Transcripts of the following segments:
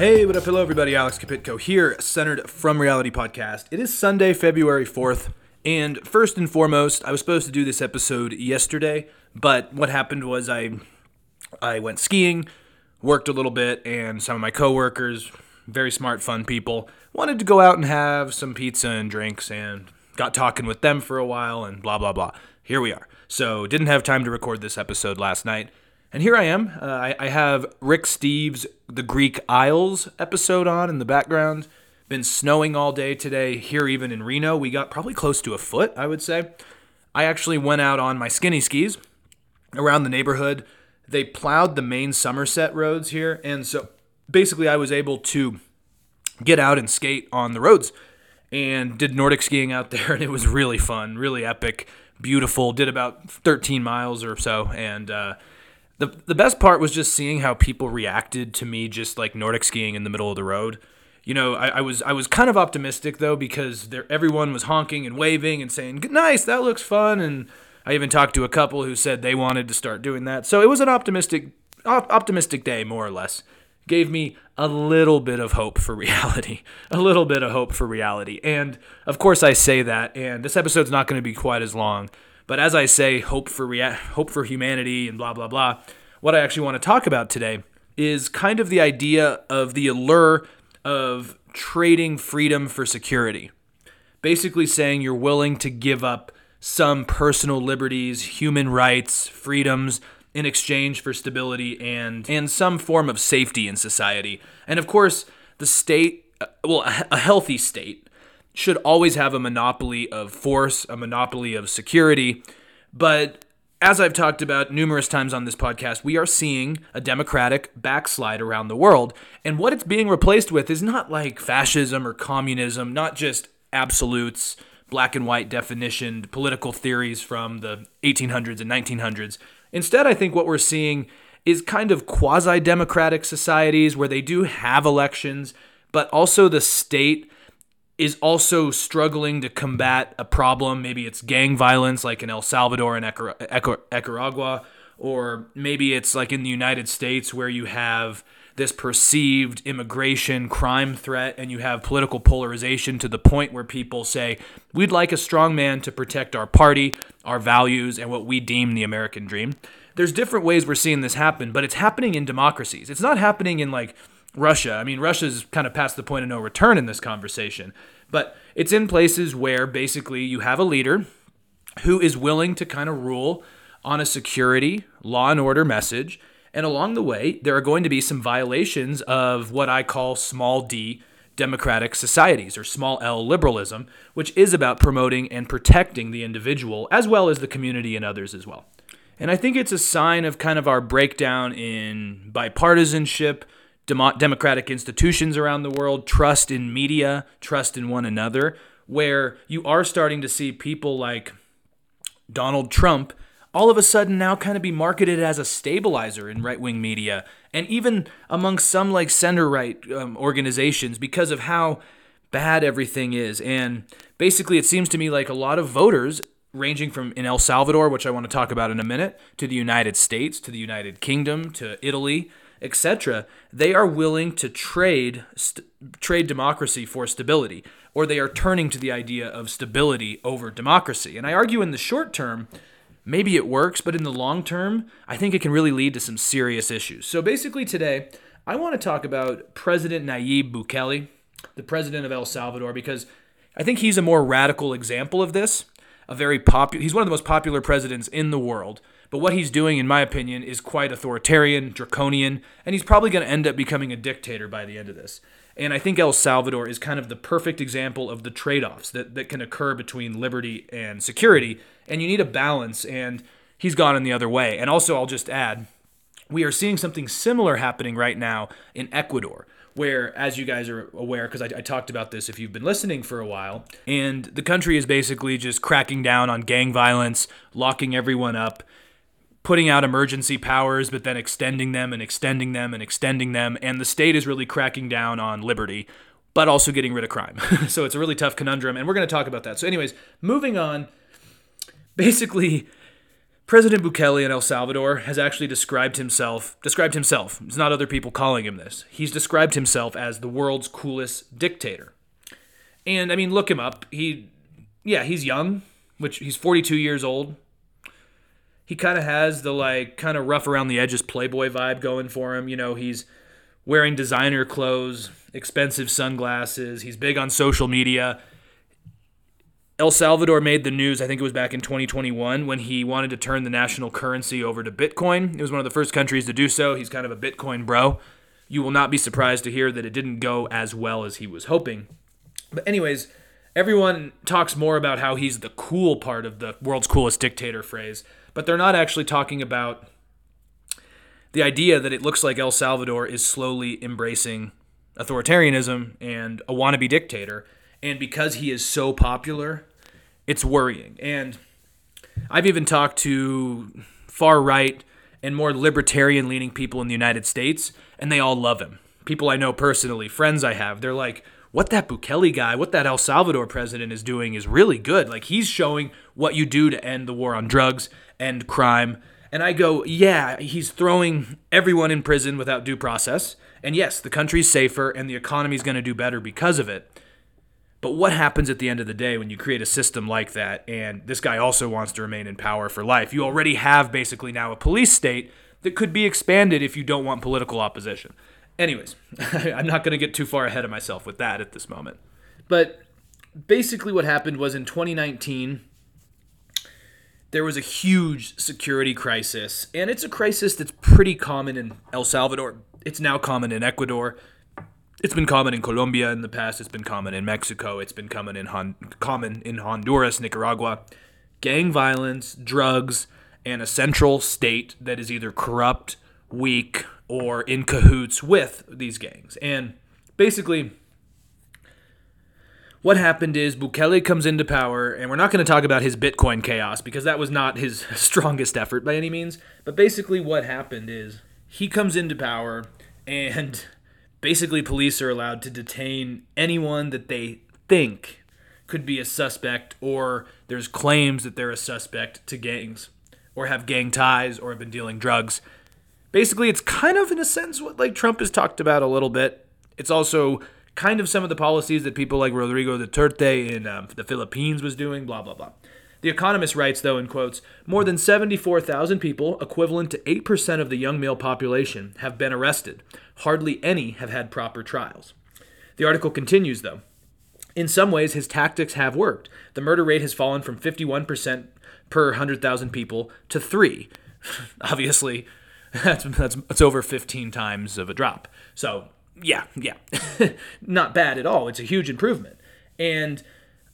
Hey, what up? Hello, everybody. Alex Kapitko here, centered from Reality Podcast. It is Sunday, February 4th. And first and foremost, I was supposed to do this episode yesterday, but what happened was I I went skiing, worked a little bit, and some of my coworkers, very smart, fun people, wanted to go out and have some pizza and drinks and got talking with them for a while and blah blah blah. Here we are. So, didn't have time to record this episode last night. And here I am. Uh, I, I have Rick Steves' The Greek Isles episode on in the background. Been snowing all day today here, even in Reno. We got probably close to a foot, I would say. I actually went out on my skinny skis around the neighborhood. They plowed the main Somerset roads here. And so basically, I was able to get out and skate on the roads and did Nordic skiing out there. And it was really fun, really epic, beautiful. Did about 13 miles or so. And, uh, the, the best part was just seeing how people reacted to me just like Nordic skiing in the middle of the road. You know, I, I was I was kind of optimistic though because there, everyone was honking and waving and saying nice, that looks fun, and I even talked to a couple who said they wanted to start doing that. So it was an optimistic op- optimistic day more or less. Gave me a little bit of hope for reality, a little bit of hope for reality, and of course I say that, and this episode's not going to be quite as long but as I say, hope for rea- hope for humanity and blah blah blah. What I actually want to talk about today is kind of the idea of the allure of trading freedom for security. Basically saying you're willing to give up some personal liberties, human rights, freedoms in exchange for stability and and some form of safety in society. And of course, the state uh, well, a healthy state should always have a monopoly of force, a monopoly of security. But as I've talked about numerous times on this podcast, we are seeing a democratic backslide around the world. And what it's being replaced with is not like fascism or communism, not just absolutes, black and white definitioned political theories from the 1800s and 1900s. Instead, I think what we're seeing is kind of quasi democratic societies where they do have elections, but also the state is also struggling to combat a problem. Maybe it's gang violence, like in El Salvador and Nicaragua, or maybe it's like in the United States where you have this perceived immigration crime threat and you have political polarization to the point where people say, we'd like a strong man to protect our party, our values, and what we deem the American dream. There's different ways we're seeing this happen, but it's happening in democracies. It's not happening in like Russia. I mean, Russia's kind of past the point of no return in this conversation, but it's in places where basically you have a leader who is willing to kind of rule on a security, law and order message. And along the way, there are going to be some violations of what I call small d democratic societies or small l liberalism, which is about promoting and protecting the individual as well as the community and others as well. And I think it's a sign of kind of our breakdown in bipartisanship democratic institutions around the world, trust in media, trust in one another, where you are starting to see people like Donald Trump all of a sudden now kind of be marketed as a stabilizer in right wing media and even among some like center right um, organizations because of how bad everything is. And basically, it seems to me like a lot of voters ranging from in El Salvador, which I want to talk about in a minute, to the United States, to the United Kingdom, to Italy, etc., they are willing to trade st- trade democracy for stability, or they are turning to the idea of stability over democracy. And I argue in the short term, maybe it works, but in the long term, I think it can really lead to some serious issues. So basically, today, I want to talk about President Nayib Bukele, the president of El Salvador, because I think he's a more radical example of this. A very popular, he's one of the most popular presidents in the world. But what he's doing, in my opinion, is quite authoritarian, draconian, and he's probably going to end up becoming a dictator by the end of this. And I think El Salvador is kind of the perfect example of the trade offs that, that can occur between liberty and security. And you need a balance, and he's gone in the other way. And also, I'll just add, we are seeing something similar happening right now in Ecuador, where, as you guys are aware, because I, I, talked about this if you've been listening for a while, and the country is basically just cracking down on gang violence, locking everyone up, putting out emergency powers, but then extending them and extending them and extending them. And the state is really cracking down on liberty, but also getting rid of crime. so it's a really tough conundrum. And we're going to talk about that. So, anyways, moving on. Basically, President Bukele in El Salvador has actually described himself described himself. It's not other people calling him this. He's described himself as the world's coolest dictator. And I mean, look him up. He yeah, he's young, which he's 42 years old. He kind of has the like kind of rough around the edges playboy vibe going for him. You know, he's wearing designer clothes, expensive sunglasses. He's big on social media. El Salvador made the news, I think it was back in 2021, when he wanted to turn the national currency over to Bitcoin. It was one of the first countries to do so. He's kind of a Bitcoin bro. You will not be surprised to hear that it didn't go as well as he was hoping. But, anyways, everyone talks more about how he's the cool part of the world's coolest dictator phrase, but they're not actually talking about the idea that it looks like El Salvador is slowly embracing authoritarianism and a wannabe dictator. And because he is so popular, it's worrying. And I've even talked to far right and more libertarian leaning people in the United States, and they all love him. People I know personally, friends I have, they're like, what that Bukele guy, what that El Salvador president is doing is really good. Like, he's showing what you do to end the war on drugs, end crime. And I go, yeah, he's throwing everyone in prison without due process. And yes, the country's safer and the economy's going to do better because of it. But what happens at the end of the day when you create a system like that and this guy also wants to remain in power for life? You already have basically now a police state that could be expanded if you don't want political opposition. Anyways, I'm not going to get too far ahead of myself with that at this moment. But basically, what happened was in 2019, there was a huge security crisis, and it's a crisis that's pretty common in El Salvador. It's now common in Ecuador it's been common in Colombia in the past. It's been common in Mexico. It's been common in Hon- common in Honduras, Nicaragua. Gang violence, drugs, and a central state that is either corrupt, weak, or in cahoots with these gangs. And basically, what happened is Bukele comes into power, and we're not going to talk about his Bitcoin chaos because that was not his strongest effort by any means. But basically, what happened is he comes into power and basically police are allowed to detain anyone that they think could be a suspect or there's claims that they're a suspect to gangs or have gang ties or have been dealing drugs. Basically, it's kind of in a sense what like Trump has talked about a little bit. It's also kind of some of the policies that people like Rodrigo Duterte in um, the Philippines was doing, blah blah blah. The Economist writes, though, in quotes, more than 74,000 people, equivalent to 8% of the young male population, have been arrested. Hardly any have had proper trials. The article continues, though. In some ways, his tactics have worked. The murder rate has fallen from 51% per 100,000 people to 3. Obviously, that's, that's, that's over 15 times of a drop. So, yeah, yeah. Not bad at all. It's a huge improvement. And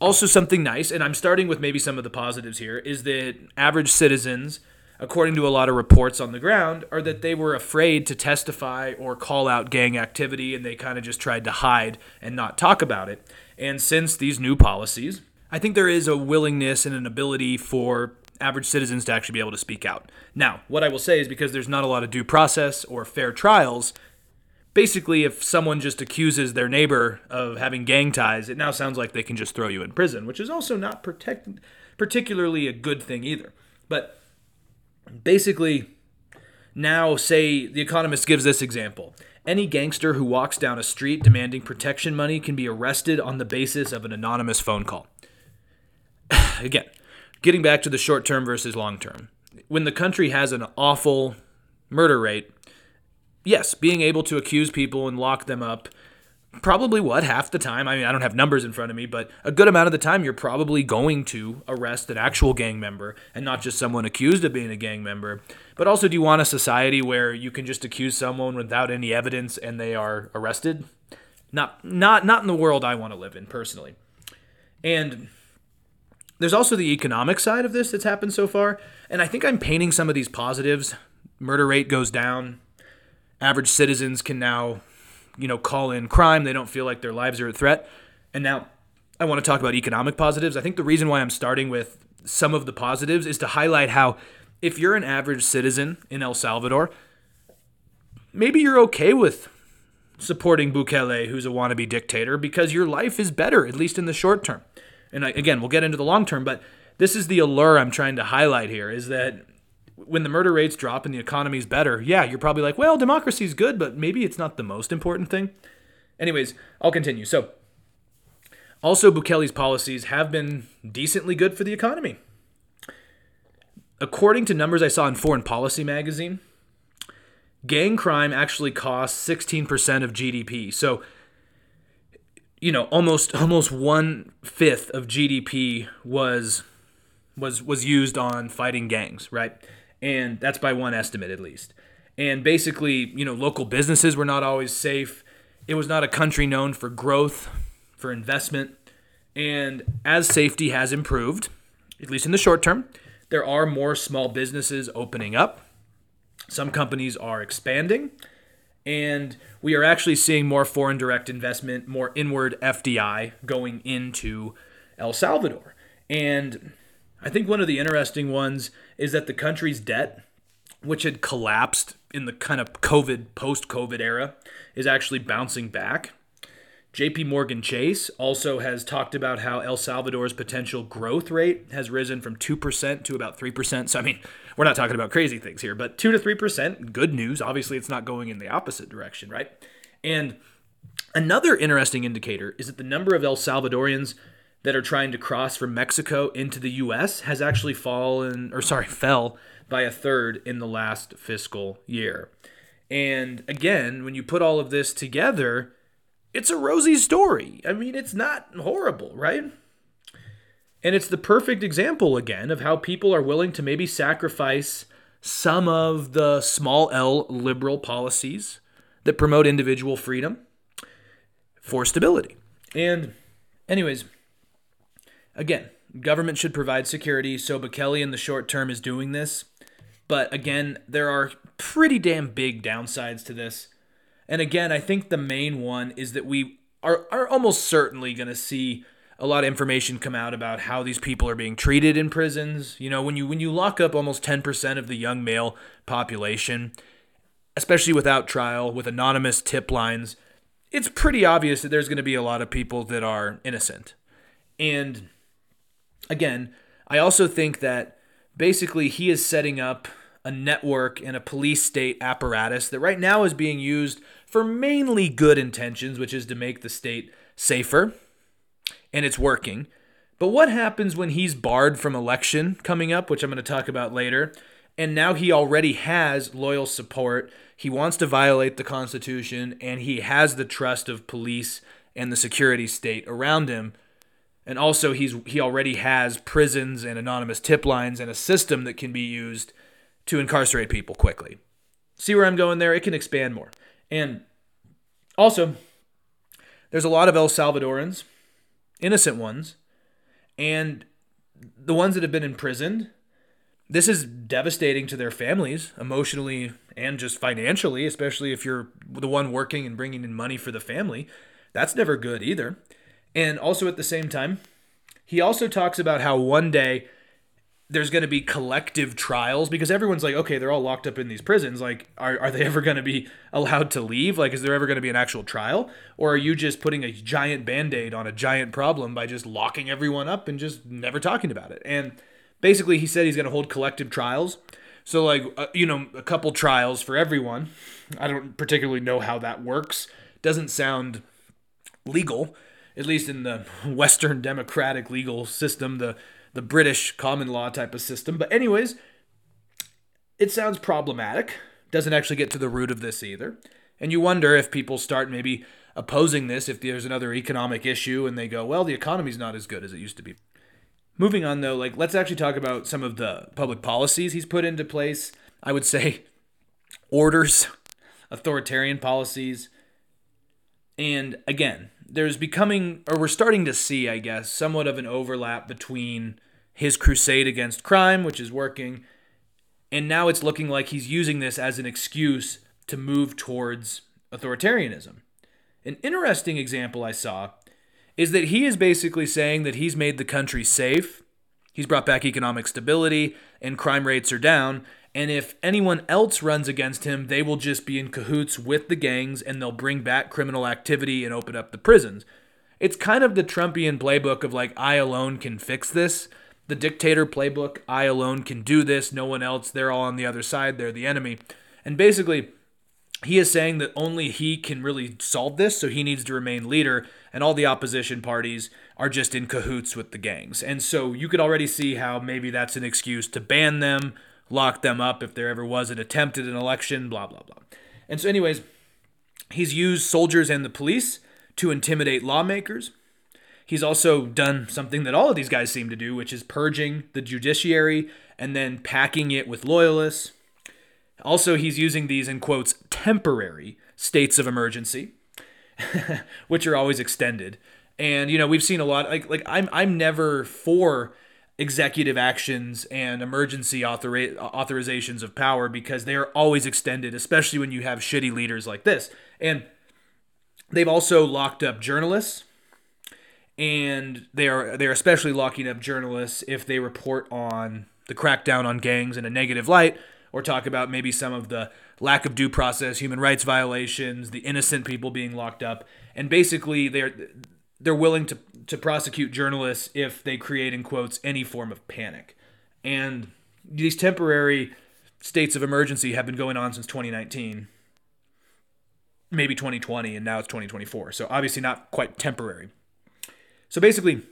also, something nice, and I'm starting with maybe some of the positives here, is that average citizens, according to a lot of reports on the ground, are that they were afraid to testify or call out gang activity and they kind of just tried to hide and not talk about it. And since these new policies, I think there is a willingness and an ability for average citizens to actually be able to speak out. Now, what I will say is because there's not a lot of due process or fair trials, basically, if someone just accuses their neighbor of having gang ties, it now sounds like they can just throw you in prison, which is also not protect- particularly a good thing either. But basically, now say The Economist gives this example. Any gangster who walks down a street demanding protection money can be arrested on the basis of an anonymous phone call. Again, getting back to the short term versus long term. When the country has an awful murder rate, yes, being able to accuse people and lock them up probably what half the time i mean i don't have numbers in front of me but a good amount of the time you're probably going to arrest an actual gang member and not just someone accused of being a gang member. But also do you want a society where you can just accuse someone without any evidence and they are arrested? Not not not in the world i want to live in personally. And there's also the economic side of this that's happened so far and i think i'm painting some of these positives murder rate goes down average citizens can now, you know, call in crime. They don't feel like their lives are at threat. And now I want to talk about economic positives. I think the reason why I'm starting with some of the positives is to highlight how if you're an average citizen in El Salvador, maybe you're okay with supporting Bukele, who's a wannabe dictator, because your life is better, at least in the short term. And I, again, we'll get into the long term, but this is the allure I'm trying to highlight here is that when the murder rates drop and the economy's better, yeah, you're probably like, well, democracy's good, but maybe it's not the most important thing. Anyways, I'll continue. So, also, Bukele's policies have been decently good for the economy. According to numbers I saw in Foreign Policy magazine, gang crime actually costs 16% of GDP. So, you know, almost almost one fifth of GDP was was was used on fighting gangs, right? And that's by one estimate at least. And basically, you know, local businesses were not always safe. It was not a country known for growth, for investment. And as safety has improved, at least in the short term, there are more small businesses opening up. Some companies are expanding. And we are actually seeing more foreign direct investment, more inward FDI going into El Salvador. And I think one of the interesting ones is that the country's debt, which had collapsed in the kind of COVID, post COVID era, is actually bouncing back. JP Morgan Chase also has talked about how El Salvador's potential growth rate has risen from 2% to about 3%. So, I mean, we're not talking about crazy things here, but 2 to 3%, good news. Obviously, it's not going in the opposite direction, right? And another interesting indicator is that the number of El Salvadorians that are trying to cross from Mexico into the US has actually fallen, or sorry, fell by a third in the last fiscal year. And again, when you put all of this together, it's a rosy story. I mean, it's not horrible, right? And it's the perfect example again of how people are willing to maybe sacrifice some of the small L liberal policies that promote individual freedom for stability. And, anyways, Again, government should provide security, so Bukele in the short term is doing this. But again, there are pretty damn big downsides to this. And again, I think the main one is that we are, are almost certainly going to see a lot of information come out about how these people are being treated in prisons. You know, when you when you lock up almost 10% of the young male population, especially without trial with anonymous tip lines, it's pretty obvious that there's going to be a lot of people that are innocent. And again, I also think that basically he is setting up a network and a police state apparatus that right now is being used for mainly good intentions, which is to make the state safer, and it's working. But what happens when he's barred from election coming up, which I'm going to talk about later, and now he already has loyal support? He wants to violate the Constitution, and he has the trust of police and the security state around him and also he's he already has prisons and anonymous tip lines and a system that can be used to incarcerate people quickly. See where I'm going there? It can expand more. And also, there's a lot of El Salvadorans, innocent ones, and the ones that have been imprisoned. This is devastating to their families, emotionally and just financially, especially if you're the one working and bringing in money for the family. That's never good either. And also at the same time, he also talks about how one day there's going to be collective trials because everyone's like, okay, they're all locked up in these prisons. Like, are, are they ever going to be allowed to leave? Like, is there ever going to be an actual trial? Or are you just putting a giant band aid on a giant problem by just locking everyone up and just never talking about it? And basically, he said he's going to hold collective trials. So, like, uh, you know, a couple trials for everyone. I don't particularly know how that works. Doesn't sound legal at least in the Western democratic legal system, the the British common law type of system. But anyways, it sounds problematic. Doesn't actually get to the root of this either. And you wonder if people start maybe opposing this if there's another economic issue and they go, well, the economy's not as good as it used to be. Moving on though, like let's actually talk about some of the public policies he's put into place. I would say orders, authoritarian policies. And again, there's becoming, or we're starting to see, I guess, somewhat of an overlap between his crusade against crime, which is working, and now it's looking like he's using this as an excuse to move towards authoritarianism. An interesting example I saw is that he is basically saying that he's made the country safe, he's brought back economic stability, and crime rates are down, and if anyone else runs against him, they will just be in cahoots with the gangs and they'll bring back criminal activity and open up the prisons. It's kind of the Trumpian playbook of like, I alone can fix this. the dictator playbook. I alone can do this. No one else. They're all on the other side. They're the enemy. And basically, he is saying that only he can really solve this, so he needs to remain leader, and all the opposition parties are just in cahoots with the gangs. And so you could already see how maybe that's an excuse to ban them, lock them up if there ever was an attempt at an election, blah, blah, blah. And so, anyways, he's used soldiers and the police to intimidate lawmakers. He's also done something that all of these guys seem to do, which is purging the judiciary and then packing it with loyalists. Also, he's using these in quotes temporary states of emergency, which are always extended. And you know, we've seen a lot like like I'm I'm never for executive actions and emergency authori- authorizations of power because they are always extended, especially when you have shitty leaders like this. And they've also locked up journalists and they are they're especially locking up journalists if they report on the crackdown on gangs in a negative light or talk about maybe some of the lack of due process, human rights violations, the innocent people being locked up, and basically they're they're willing to to prosecute journalists if they create in quotes any form of panic. And these temporary states of emergency have been going on since 2019 maybe 2020 and now it's 2024 so obviously not quite temporary so basically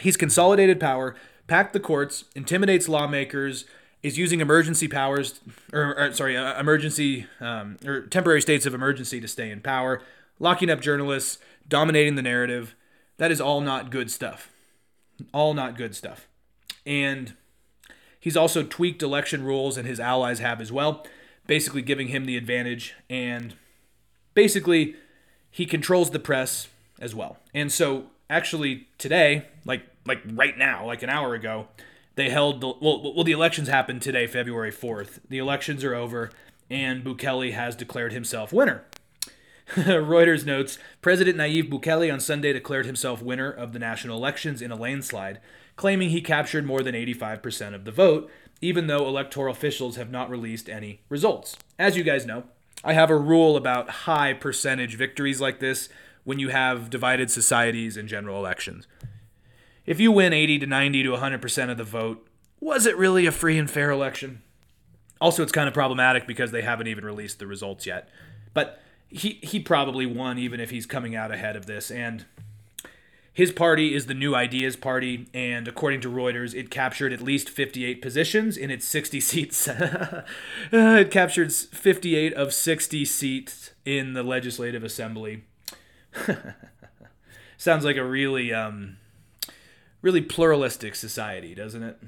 he's consolidated power packed the courts intimidates lawmakers is using emergency powers, or, or sorry, uh, emergency um, or temporary states of emergency to stay in power, locking up journalists, dominating the narrative. That is all not good stuff. All not good stuff. And he's also tweaked election rules, and his allies have as well, basically giving him the advantage. And basically, he controls the press as well. And so, actually, today, like like right now, like an hour ago, they held the well, well the elections happened today, February 4th. The elections are over and Bukele has declared himself winner. Reuters notes President Nayib Bukele on Sunday declared himself winner of the national elections in a landslide, claiming he captured more than 85% of the vote, even though electoral officials have not released any results. As you guys know, I have a rule about high percentage victories like this when you have divided societies and general elections if you win 80 to 90 to 100% of the vote, was it really a free and fair election? Also, it's kind of problematic because they haven't even released the results yet. But he, he probably won even if he's coming out ahead of this. And his party is the New Ideas Party, and according to Reuters, it captured at least 58 positions in its 60 seats. it captured 58 of 60 seats in the Legislative Assembly. Sounds like a really um, really pluralistic society, doesn't it?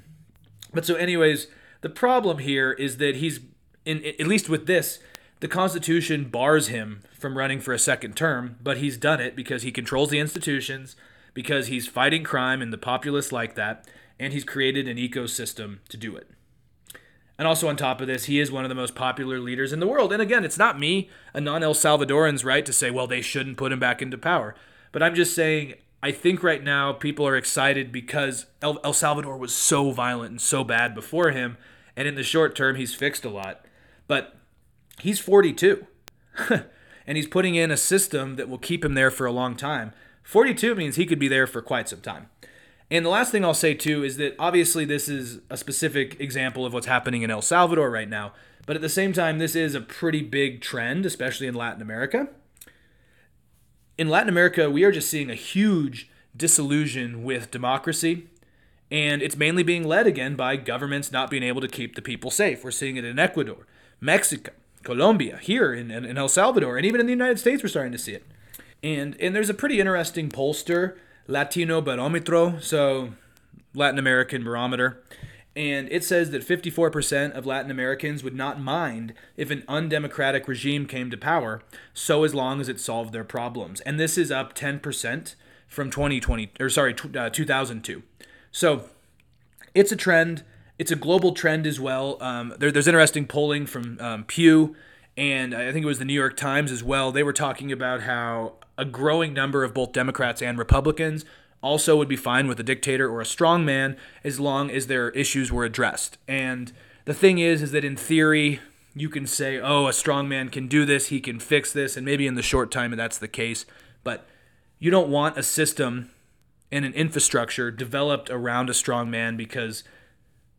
But so, anyways, the problem here is that he's, in at least with this, the Constitution bars him from running for a second term, but he's done it because he controls the institutions, because he's fighting crime and the populace like that, and he's created an ecosystem to do it. And also, on top of this, he is one of the most popular leaders in the world. And again, it's not me, a non El Salvadoran's right to say, well, they shouldn't put him back into power. But I'm just saying, I think right now people are excited because El, El, Salvador was so violent and so bad before him, and in the short term, he's fixed a lot. But he's 42, and he's putting in a system that will keep him there for a long time. 42 means he could be there for quite some time. And the last thing I'll say too is that obviously this is a specific example of what's happening in El Salvador right now, but at the same time, this is a pretty big trend, especially in Latin America in Latin America, we are just seeing a huge disillusion with democracy. And it's mainly being led again by governments not being able to keep the people safe. We're seeing it in Ecuador, Mexico, Colombia, here in, in, El Salvador, and even in the United States, we're starting to see it. And, and there's a pretty interesting pollster, Latinobarómetro, so Latin American barometer, and it says that 54% of Latin Americans would not mind if an undemocratic regime came to power, so as long as it solved their problems. And this is up 10% from 2020 or sorry, uh, 2002. So it's a trend. It's a global trend as well. Um, there, there's interesting polling from um, Pew, and I think it was the New York Times as well. They were talking about how a growing number of both Democrats and Republicans also would be fine with a dictator or a strong man as long as their issues were addressed. And the thing is, is that in theory, you can say, oh, a strong man can do this, he can fix this, and maybe in the short time that's the case. But you don't want a system and an infrastructure developed around a strong man because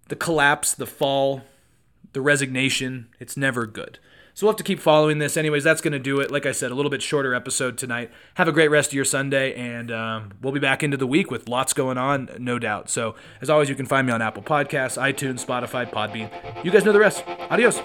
the collapse, the fall, the resignation, it's never good. So we'll have to keep following this. Anyways, that's going to do it. Like I said, a little bit shorter episode tonight. Have a great rest of your Sunday, and um, we'll be back into the week with lots going on, no doubt. So, as always, you can find me on Apple Podcasts, iTunes, Spotify, Podbean. You guys know the rest. Adios.